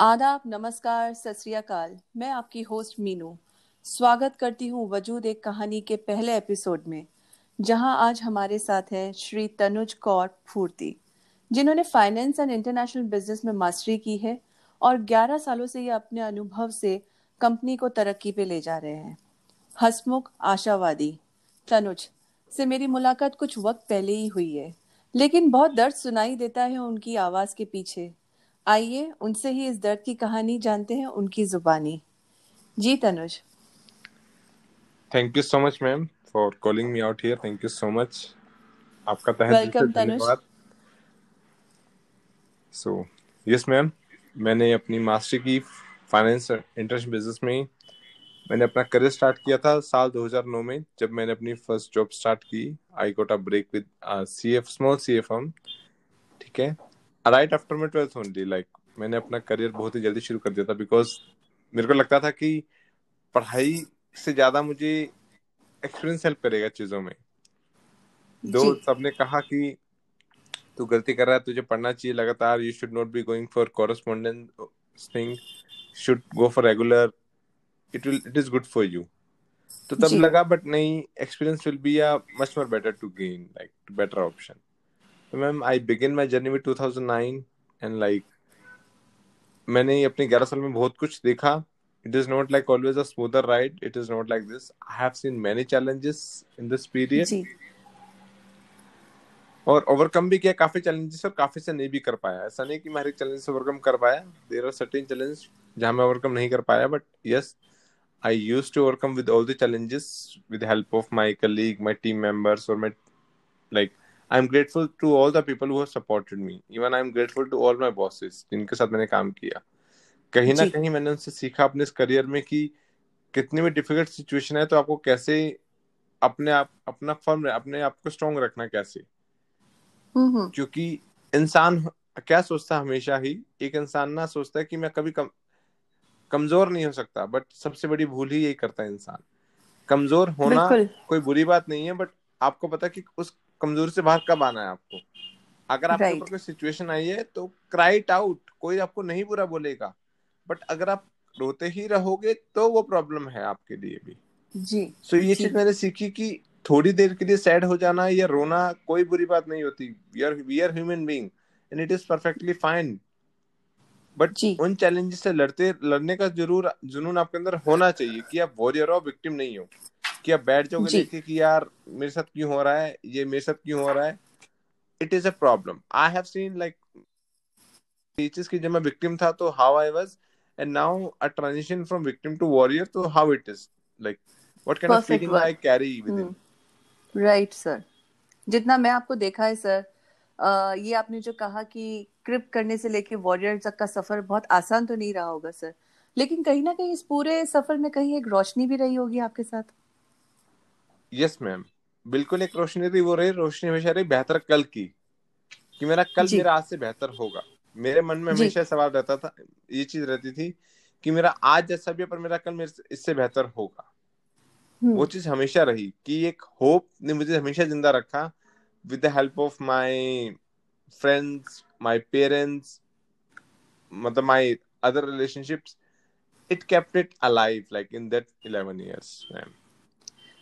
आदाब, नमस्कार, सत अकाल। मैं आपकी होस्ट मीनू। स्वागत करती हूँ वजूद एक कहानी के पहले एपिसोड में, जहाँ आज हमारे साथ हैं श्री तनुज कौर फूर्ति, जिन्होंने फाइनेंस एंड इंटरनेशनल बिज़नेस में मास्टरी की है और 11 सालों से ये अपने अनुभव से कंपनी को तरक्की पे ले जा रहे हैं। हसमुख आशावादी। तनुज, से मेरी मुलाकात कुछ वक्त पहले ही हुई है, लेकिन बहुत दर्द सुनाई देता है उनकी आवाज़ के पीछे। आइए उनसे ही इस दर्द की कहानी जानते हैं उनकी जुबानी। जी Tanuj. Thank you so much ma'am for calling me out here thank you so much आपका तहे दिल से धन्यवाद। सो यस मैम मैंने अपनी मास्टर की फाइनेंस इंटरेस्ट बिज़नेस में मैंने अपना करियर स्टार्ट किया था साल 2009 में जब मैंने अपनी फ़र्स्ट जॉब स्टार्ट की। I got a break with CF small CF firm ठीक है? Right after my twelfth only like मैंने अपना करियर बहुत ही जल्दी शुरू कर दिया था बिकॉज़ मेरे को लगता था कि पढ़ाई से ज़्यादा मुझे एक्सपीरियंस हेल्प करेगा चीज़ों में। दो सबने कहा कि तू गलती कर रहा है तुझे पढ़ना चाहिए लगातार you should not be going for correspondence thing should go for regular it will it is good for you तो तब लगा बट नहीं experience will be a much more better to gain like better option तो ma'am I begin my journey with two thousand nine and like मैंने अपने ग्यारह साल में बहुत कुछ देखा। It is not like always a smoother ride it is not like this I have seen many challenges in this period और overcome भी किया काफ़ी चैलेंजेस और काफ़ी से नहीं भी कर पाया। ऐसा नहीं कि मैं हर एक चैलेंज से ओवरकम कर पाया। देर आर सर्टेन चैलेंज जहाँ मैं ओवरकम नहीं कर पाया but yes I use to overcome with all the challenges with help of my colleague my team members और my like like. I'm grateful to all the people who have supported me. Even I'm grateful to all my bosses जिनके साथ मैंने काम किया। कहीं ना कहीं मैंने उनसे सीखा अपने इस करियर में कि कितनी भी डिफ़िकल्ट सिचुएशन है तो आपको कैसे अपने आप अपना फर्म अपने आप को स्ट्रॉन्ग रखना कैसे? क्योंकि इंसान क्या सोचता है हमेशा ही एक इंसान ना सोचता है कि मैं कभी कम कमज़ोर नहीं हो सकता बट सबसे बड़ी भूल ही यही करता है इंसान। कमज़ोर होना कोई बुरी बात नहीं है बट आपको पता कि उस कमज़ोरी से बाहर कब आना है आपको? अगर आपके ऊपर कोई सिचुएशन आई है तो क्राइट आउट कोई आपको नहीं बुरा बोलेगा। बट अगर आप रोते ही रहोगे तो वो प्रॉब्लम है आपके लिए भी। जी सो so, ये चीज़ मैंने सीखी कि थोड़ी देर के लिए सैड हो जाना या रोना कोई बुरी बात नहीं होती। We are we are human being and it is perfectly fine but उन चैलेंजेस से लड़ते लड़ने का ज़रूर जुनून आपके अंदर होना चाहिए कि आप वॉरियर हो विक्टिम नहीं हो। कि आप बैठ जाओगे देखे कि यार मेरे साथ क्यों हो रहा है? ये मेरे साथ क्यों हो रहा है? It is a problem I have seen like teachers की जब मैं विक्टिम था तो how I was and now a transition from victim to warrior तो how it is like what kind of feeling I carry within right sir जितना मैं आपको देखा है सर Uh, ये आपने जो कहा कि क्रिप करने से लेके वॉरियर तक का सफ़र बहुत आसान तो नहीं रहा होगा सर लेकिन कहीं ना कहीं इस पूरे सफ़र में कहीं एक रोशनी भी रही होगी आपके साथ? यस मैम बिल्कुल एक रोशनी रही वो रही रोशनी हमेशा रही बेहतर कल की कि मेरा कल मेरा आज से बेहतर होगा। मेरे मन में हमेशा सवाल रहता था ये चीज़ रहती थी कि मेरा आज जैसा भी है पर मेरा कल मेरे इससे बेहतर होगा। हम्म। वो चीज़ हमेशा रही कि एक होप ने मुझे हमेशा ज़िंदा रखा with the help of my friends, my parents, my other relationships, it kept it alive like in that 11 years, ma'am.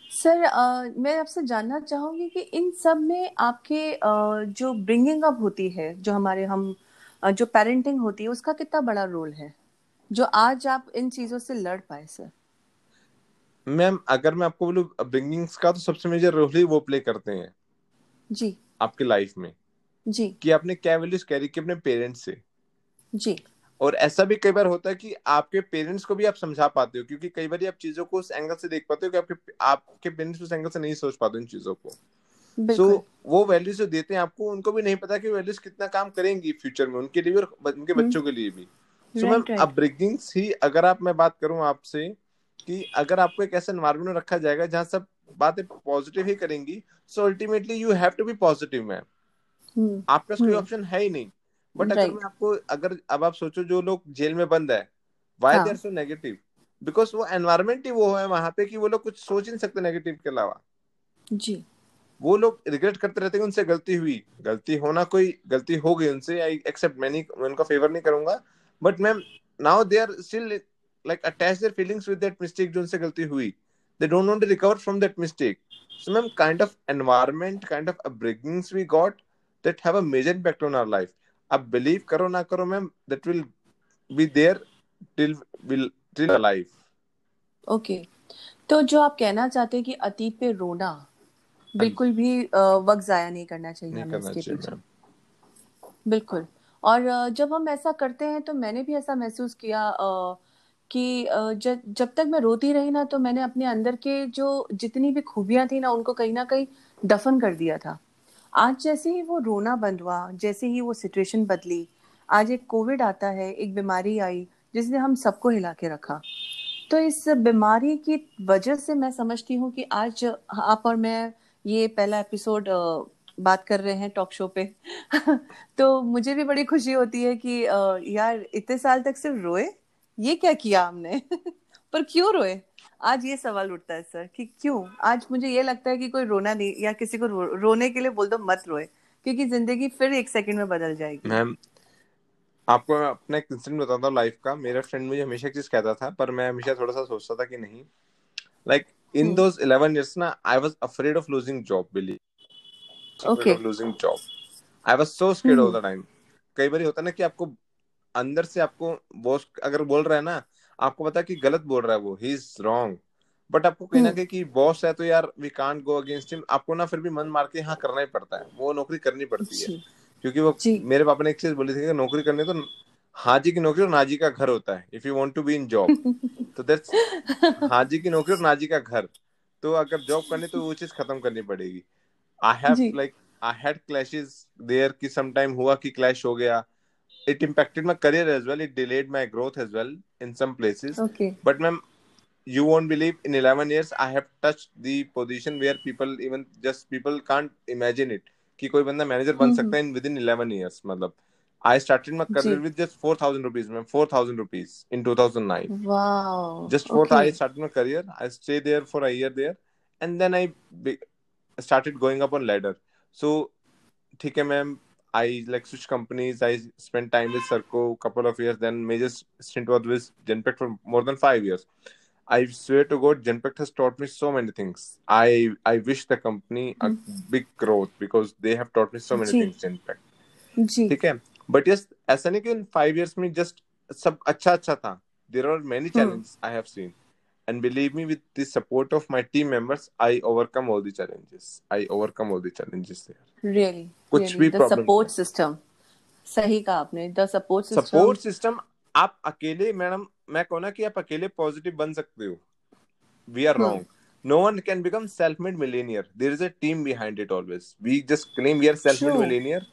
Sir uh, मैं आपसे जानना चाहूँगी कि इन सब में आपके uh, जो ब्रिंगिंग अप होती है जो हमारे हम uh, जो पेरेंटिंग होती है उसका कितना बड़ा रोल है? जो आज आप इन चीज़ों से लड़ पाए सर। मैम अगर मैं आपको बोलूँ ब्रिंगिंग्स का तो सबसे मेजर रोल ही वो प्ले करते हैं। जी। आपके लाइफ में। जी। कि आपने क्या वैल्यूज़ कैरी की अपने पेरेंट्स से? जी। और ऐसा भी कई बार होता है कि आपके पेरेंट्स को भी आप समझा पाते हो क्योंकि कई बार आप चीज़ों को उस एंगल से देख पाते हो कि आपके आपके पेरेंट्स उस एंगल से नहीं सोच पाते इन चीज़ों को। सो so, वो वैल्यूज़ जो देते हैं आपको उनको भी नहीं पता कि वैल्यूज़ कितना काम करेंगी फ्यूचर में उनके लिए और उनके हम्म। बच्चों के लिए भी। सो मैम अपब्रिंगिंग्स ही अगर आप मैं बात करूँ आपसे कि अगर आपको एक ऐसा एनवायरमेंट में रखा जाएगा जहाँ सब बातें पॉजिटिव ही करेंगी so ultimately you have to be positive ma'am आपका कोई ऑप्शन हम्म। है ही नहीं। बट अगर मैं आपको अगर अब आप सोचो जो लोग जेल में बंद है why they're so negative because वो एनवायरमेंट ही वो है वहाँ पे कि वो लोग कुछ सोच ही नहीं सकते नेगेटिव के अलावा। जी। वो लोग रिग्रेट करते रहते हैं उनसे गलती हुई। गलती होना कोई गल्ती हो गई उनसे आई एक्सेप्ट मैं नहीं उनका फेवर नहीं करूँगा। But ma'am now they are still like attach their feelings with that mistake जो उनसे गलती हुई। They don't want to recover from that mistake so ma'am kind of environment kind of upbringings we got that have a major impact on our life अब believe करो ना करो ma'am that will be there till will till alive okay तो जो आप कहना चाहते हैं कि अतीत पे रोना बिल्कुल भी वक्त जाया नहीं करना चाहिए नहीं करना चाहिए बिल्कुल। और जब हम ऐसा करते हैं तो मैंने भी ऐसा महसूस किया कि जब तक मैं रोती रही ना तो मैंने अपने अंदर के जो जितनी भी खूबियाँ थी ना उनको कहीं ना कहीं दफन कर दिया था। आज जैसे ही वो रोना बंद हुआ, जैसे ही वो सिचुएशन बदली, आज एक कोविड आता है, एक बीमारी आई, जिसने हम सबको हिला के रखा। तो इस बीमारी की वजह से मैं समझती हूँ कि आज आप और मैं ये पहला एपिसोड बात कर रहे हैं टॉक शो पे। तो मुझे भी बड़ी खुशी होती है कि यार, इतने साल तक सिर्फ़ रोए? ये क्या किया हमने? पर क्यों रोए? आज ये सवाल उठता है सर कि क्यों? आज मुझे ये लगता है कि कोई रोना नहीं या किसी को रो, रोने के लिए बोल दो मत रोए क्योंकि ज़िंदगी फिर एक सेकंड में बदल जाएगी। मैम आपको मैं अपना एक इंसिडेंट बताता हूँ लाइफ का। मेरा फ्रेंड मुझे हमेशा एक चीज़ कहता था पर मैं हमेशा थोड़ा सा सोचता था कि नहीं। लाइक इन दोज 11 years ना I was afraid of losing job afraid okay job. I was so scared all hmm. the time. कई बार होता है ना कि आपको अंदर से आपको बॉस अगर बोल रहा है ना आपको पता है कि गलत बोल रहा है वो ही इज़ रॉन्ग बट आपको कहीं ना हम्म। कहीं कि बॉस है तो यार we can't go against him आपको ना फिर भी मन मार के हाँ करना ही पड़ता है। वो नौकरी करनी पड़ती है। क्योंकि वो मेरे पापा ने एक चीज़ बोली थी कि नौकरी करनी तो हाजी की नौकरी और नाजी का घर होता है। If you want to be in job तो दैट्स हाजी की नौकरी और नाजी का घर। तो अगर जॉब करनी तो वो चीज़ खत्म करनी पड़ेगी। I have like I had clashes there कि सम टाइम हुआ कि क्लैश हो गया। it impacted my career as well it delayed my growth as well in some places okay but ma'am you won't believe in 11 years i have touched the position where people even just people can't imagine it कि कोई बंदा manager बन हम्म सकता है in with in 11 years मतलब I started my ji career with just 4000 rupees ma'am 4000 rupees in 2009 wow just fourth okay I started my career I stayed there for a year there and then I be- started going up on ladder so ठीक है ma'am I like switched companies. I spent time with Serco couple of years. Then major stint was with Genpact for more than five years. I swear to God, Genpact has taught me so many things. I I wish the company a big growth because they have taught me so many ji things. Genpact. जी ठीक है but yes ऐसा नहीं कि in five years में just सब अच्छा अच्छा था there are many hmm challenges I have seen and believe me with the support of my team members i overcome all the challenges i overcome all the challenges there really कुछ भी problem support system सही कहा आपने the support system support system आप अकेले madam मैं कहूँ ना कि आप अकेले पॉजिटिव बन सकते हो। We are wrong no one can become self made millionaire there is a team behind it always we just claim we are self made millionaire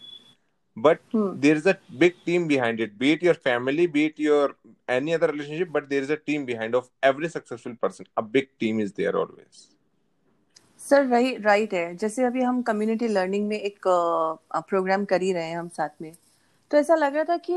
but there is a big team behind it be it your family be it your any other relationship but there is a team behind of every successful person a big team is there always sir, वही right है। जैसे अभी हम community learning में एक programme कर ही रहे हैं हम साथ में। तो ऐसा लग रहा था कि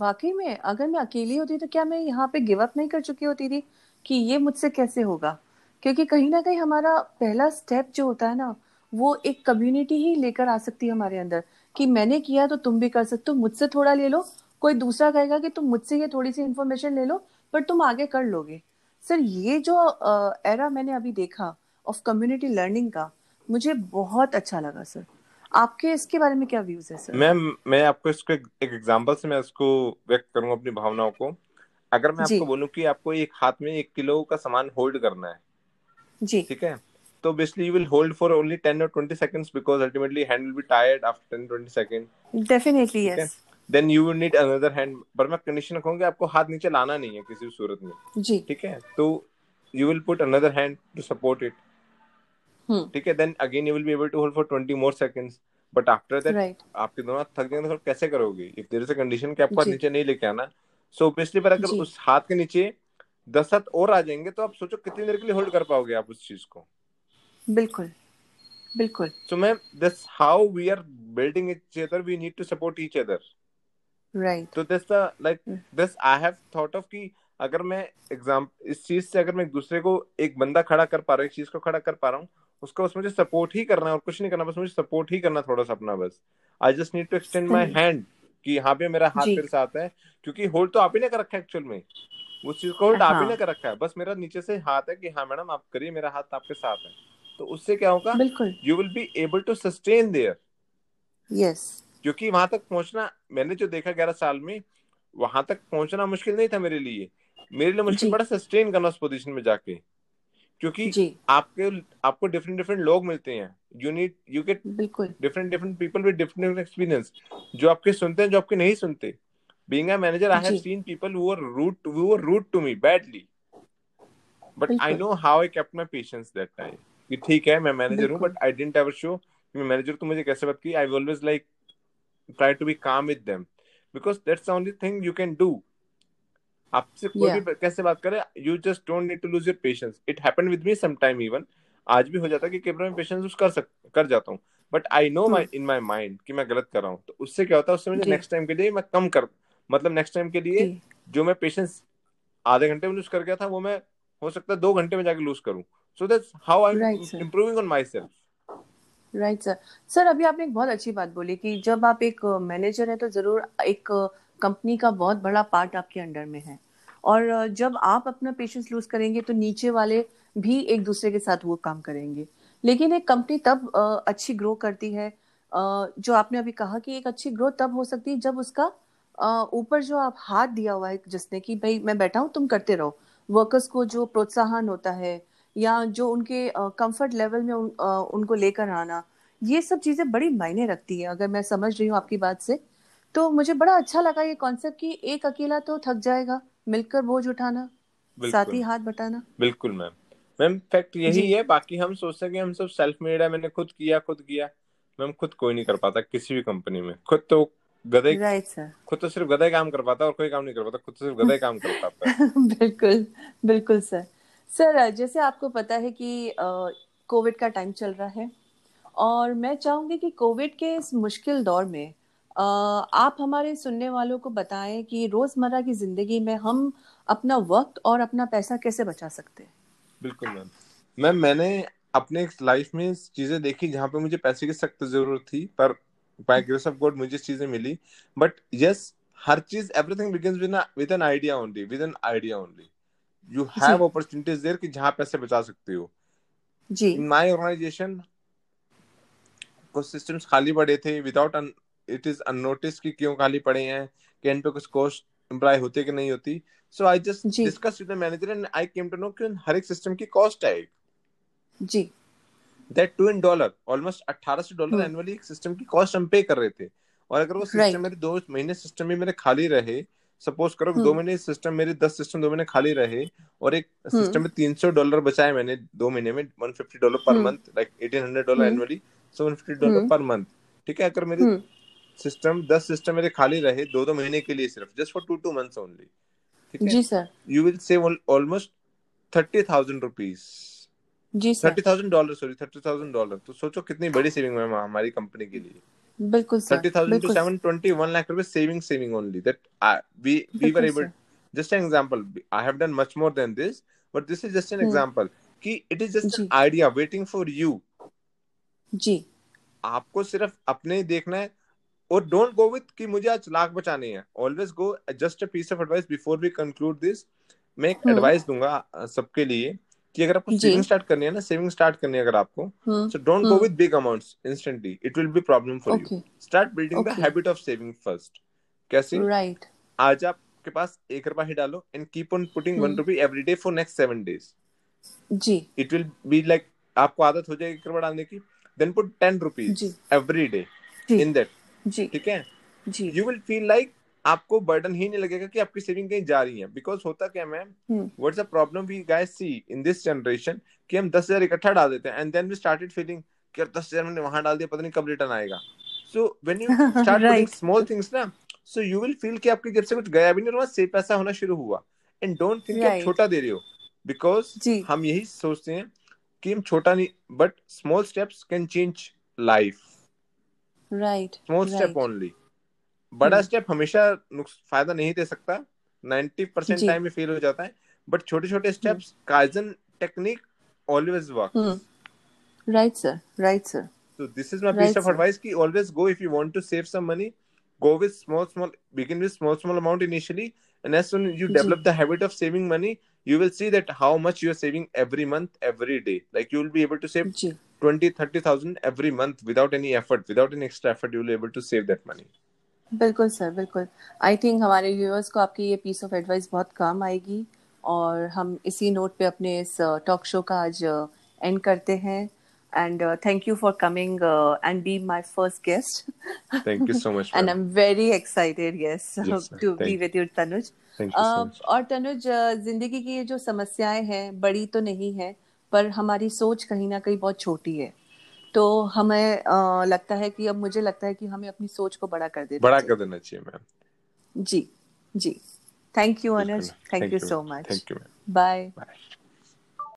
वाकई में अगर मैं अकेली होती तो क्या मैं यहाँ पे गिव अप नहीं कर चुकी होती थी कि ये मुझसे कैसे होगा? क्योंकि कहीं ना कहीं हमारा पहला स्टेप जो होता है ना, वो एक कम्युनिटी ही लेकर आ सकती है हमारे अंदर कि मैंने किया तो तुम भी कर सकते हो, मुझसे थोड़ा ले लो। कोई दूसरा कहेगा कि तुम मुझसे ये थोड़ी सी इन्फॉर्मेशन ले लो, पर तुम आगे कर लोगे। सर, ये जो एरा मैंने अभी देखा ऑफ़ कम्युनिटी लर्निंग का मुझे बहुत अच्छा लगा सर आपके इसके बारे में क्या व्यूज़ है सर मैम मैं आपको इसको एक एग्जांपल से मैं इसको व्यक्त करूँगा अपनी भावनाओं को। अगर मैं आपको बोलूँ कि आपको एक हाथ में एक किलो का सामान होल्ड करना है जी। ठीक है? तो basically you will hold for only 10 और 20 seconds because ultimately hand will be tired after 10 20 seconds definitely yes then you will need another hand पर मैं कंडीशन रखूँगा आपको हाथ नीचे लाना नहीं है किसी भी सूरत में जी। ठीक है? तो you will put another hand to support it ठीक है then again you will be able to hold for 20 more seconds but after that आपके दोनों हाथ थक जाएँगे तो कैसे करोगे? If there is a condition कि आपको हाथ नीचे नहीं लेके आना सो बेसिकली पर अगर उस हाथ के नीचे दस हाथ और आ जाएँगे तो आप सोचो कितनी देर के लिए होल्ड कर पाओगे आप उस चीज़ को। बिल्कुल बिल्कुल। So ma'am this how we are building each other we need to support each other. Right तो this like this I have thought of कि अगर मैं एग्ज़ाम इस चीज़ से अगर मैं एक दूसरे को एक बंदा खड़ा कर पा रहा हूँ एक चीज़ को खड़ा कर पा रहा हूँ उसका बस मुझे सपोर्ट ही करना है और कुछ नहीं करना बस मुझे सपोर्ट ही करना थोड़ा सा अपना बस। I just need to extend my hand कि यहाँ पे मेरा हाथ जी। मेरे साथ है क्योंकि होल्ड तो आप ही ने कर रखा है एक्चुअल में। उस चीज़ को होल्ड आप ही ने हाँ कर रखा है। बस मेरा नीचे से हाथ है कि हाँ मैडम आप करिए मेरा हाथ आपके साथ है। तो उससे क्या होगा? You will be able to sustain there yes क्योंकि वहाँ तक पहुँचना मैंने जो देखा ग्यारह साल में वहाँ तक पहुँचना मुश्किल नहीं था मेरे लिए। मेरे लिए मुश्किल बड़ा सस्टेन करना उस पोजीशन में जाके। क्योंकि आपके आपको डिफरेंट डिफरेंट लोग मिलते हैं। You need you get different different people with different experience जो आपके सुनते हैं जो आपके नहीं सुनते। Being a manager I have seen people who are rude who were rude to me badly but I know how I kept my patience that time कि ठीक है मैं मैनेजर हूँ but I didn't ever show मैं manager तो मुझे कैसे बात की? I always like try to be calm with them because that's the only thing you can do आपसे कोई या भी कैसे बात करे you just don't need to lose your patience it happened with me some time even आज भी हो जाता है कि कई बार मैं पेशेंस लूज कर सक कर जाता हूँ। But I know my in my mind कि मैं गलत कर रहा हूँ। तो उससे क्या होता है उससे मुझे नेक्स्ट टाइम के लिए मैं कम कर मतलब नेक्स्ट टाइम के लिए जो। मैं पेशेंस आधे घंटे में लूज कर गया था वो मैं हो सकता है दो घंटे में जाके लूज करूँ। So that's how I am improving on myself right sir sir अभी आपने एक बहुत अच्छी बात बोली कि जब आप एक मैनेजर हैं तो ज़रूर एक कंपनी का बहुत बड़ा पार्ट आपके अंडर में है। और जब आप अपना पेशेंस लूज करेंगे तो नीचे वाले भी एक दूसरे के साथ वो काम करेंगे। लेकिन एक कंपनी तब अच्छी ग्रो करती है। जो आपने अभी कहा कि एक अच्छी ग्रोथ तब हो सकती है जब उसका ऊपर जो आप हाथ दिया हुआ है जिसने कि भाई मैं बैठा हूँ तुम करते रहो। वर्कर्स को जो प्रोत्साहन होता है या जो उनके कंफर्ट लेवल में उन, उनको लेकर आना ये सब चीज़ें बड़ी मायने रखती है। अगर मैं समझ रही हूँ आपकी बात से। तो मुझे बड़ा अच्छा लगा ये कॉन्सेप्ट कि एक अकेला तो थक जाएगा मिलकर बोझ उठाना साथ ही हाथ बटाना। बिल्कुल मैम। मैम फैक्ट यही है बाकी हम सोचते हैं कि हम सब सेल्फ मेड है मैंने खुद किया खुद किया। मैम खुद कोई नहीं कर पाता किसी भी कंपनी में। खुद तो गधे राइट सर खुद तो सिर्फ़ गधा काम कर पाता और कोई काम नहीं कर पाता खुद तो सिर्फ़ गधा काम कर पाता। बिल्कुल बिल्कुल सर सर जैसे आपको पता है कि कोविड का टाइम चल रहा है और मैं चाहूँगी कि कोविड के इस मुश्किल दौर में आप हमारे सुनने वालों को बताएँ कि रोज़मर्रा की ज़िंदगी में हम अपना वक्त और अपना पैसा कैसे बचा सकते हैं? बिल्कुल मैम। मैम मैंने अपने लाइफ में चीज़ें देखी जहाँ पे मुझे पैसे की सख्त ज़रूरत थी पर बाय ग्रेस ऑफ़ गॉड मुझे चीज़ें मिली। बट यस हर चीज़ everything begins with with an idea only with an idea only you have opportunities there कि जहाँ पैसे बचा सकते हो। जी। माय ऑर्गेनाइजेशन कुछ सिस्टम्स खाली पड़े थे विदाउट इट इज़ अननोटिस कि क्यों खाली पड़े हैं कि इन पे कुछ कॉस्ट इम्प्लाई होती कि नहीं होती? So I just discuss with the manager and I came to know कि हर एक सिस्टम की कॉस्ट है जी। That too in dollar almost 1800 dollar hmm annually एक सिस्टम की कॉस्ट हम पे कर रहे थे। और अगर वो सिस्टम मेरे दो महीने सिस्टम में मेरे खाली रहे सपोज़ करो दो हम्म महीने सिस्टम मेरे दस सिस्टम दो महीने खाली रहे और एक सिस्टम हम्म में तीन सौ डॉलर बचाए मैंने दो महीने में one fifty dollar per month like eighteen hundred dollar annually so one fifty dollar per month ठीक है अगर मेरे सिस्टम दस सिस्टम मेरे खाली रहे दो दो महीने के लिए सिर्फ़ just for two two months only ठीक है? जी sir. You will save almost thirty thousand rupees ji thirty thousand dollar sorry thirty thousand dollar तो सोचो कितनी बड़ी सेविंग है हमारी कंपनी के लिए। बिल्कुल sir thirty thousand to seven twenty one lakh रुपए सेविंग सेविंग ओनली दैट बिल्कुल able sir. just an example i have done much more than this but this is just an hmm. example कि it is just an जी। idea waiting for जी। आपको सिर्फ़ अपने ही देखना है और डोंट गो विथ कि मुझे आज लाख बचाने हैं। Always go just a piece of advice before we conclude this मैं एक हम्म। एडवाइस दूँगा सबके लिए कि अगर आपको सेविंग स्टार्ट करनी है ना सेविंग स्टार्ट करनी है अगर आपको हम्म। So don't go hmm. With big amounts instantly it will be problem for you start building the habit of saving first कैसे? राइट आज आपके पास एक रुपया ही डालो and keep on putting one hmm. Rupee every day for next seven days ji. It will be like आपको आदत हो जाएगी एक रुपया डालने की then put ten rupees every day in that जी। ठीक है? जी। यू विल फील लाइक आपको बर्डन ही नहीं लगेगा कि आपकी सेविंग कहीं जा रही है। बिकॉज़ होता क्या ma'am what's the problem we guys see in this generation कि हम दस हज़ार इकट्ठा डाल देते हैं and then we started feeling कि दस हज़ार मैंने वहाँ डाल दिया पता नहीं कब रिटर्न आएगा। So when you start right small things ना सो यू विल फील कि आपकी जेब से कुछ गया भी नहीं और वहाँ सेव पैसा होना शुरू हुआ। एंड डोंट थिंक आप छोटा दे रहे हो। बिकॉज़ हम यही सोचते हैं कि हम छोटा नहीं but small steps can change life right small step only बड़ा हम्म स्टेप हमेशा फ़ायदा नहीं दे सकता 90 परसेंट टाइम में फेल हो जाता है बट छोटे छोटे हम्म steps Kaizen technique always work hmm right sir right sir so this is my piece right of sir advice ki always go if you want to save some money go with small small begin with small small amount initially and as soon as you develop the habit of saving money you will see that how much you are saving every month every day like you will be able to save जी 20 30000 every month without any effort without any extra effort you will be able to save that money. बिल्कुल sir बिल्कुल। I think हमारे viewers को आपकी ये piece of advice बहुत काम आएगी और हम इसी नोट पे अपने इस टॉक शो का आज एंड करते हैं। And thank you for coming and be my first guest thank you so much and I. Am very excited yes Yes. To be with you Tanuj thank you so Uh, much. और Tanuj uh, ज़िंदगी की ये जो समस्याएँ हैं बड़ी तो नहीं है पर हमारी सोच कहीं ना कहीं बहुत छोटी है। तो हमें आ, लगता है कि अब मुझे लगता है कि हमें अपनी सोच को बड़ा कर देना बड़ा कर देना चाहिए मैम जी जी। Thank you Anuj thank you so much thank you ma'am. Bye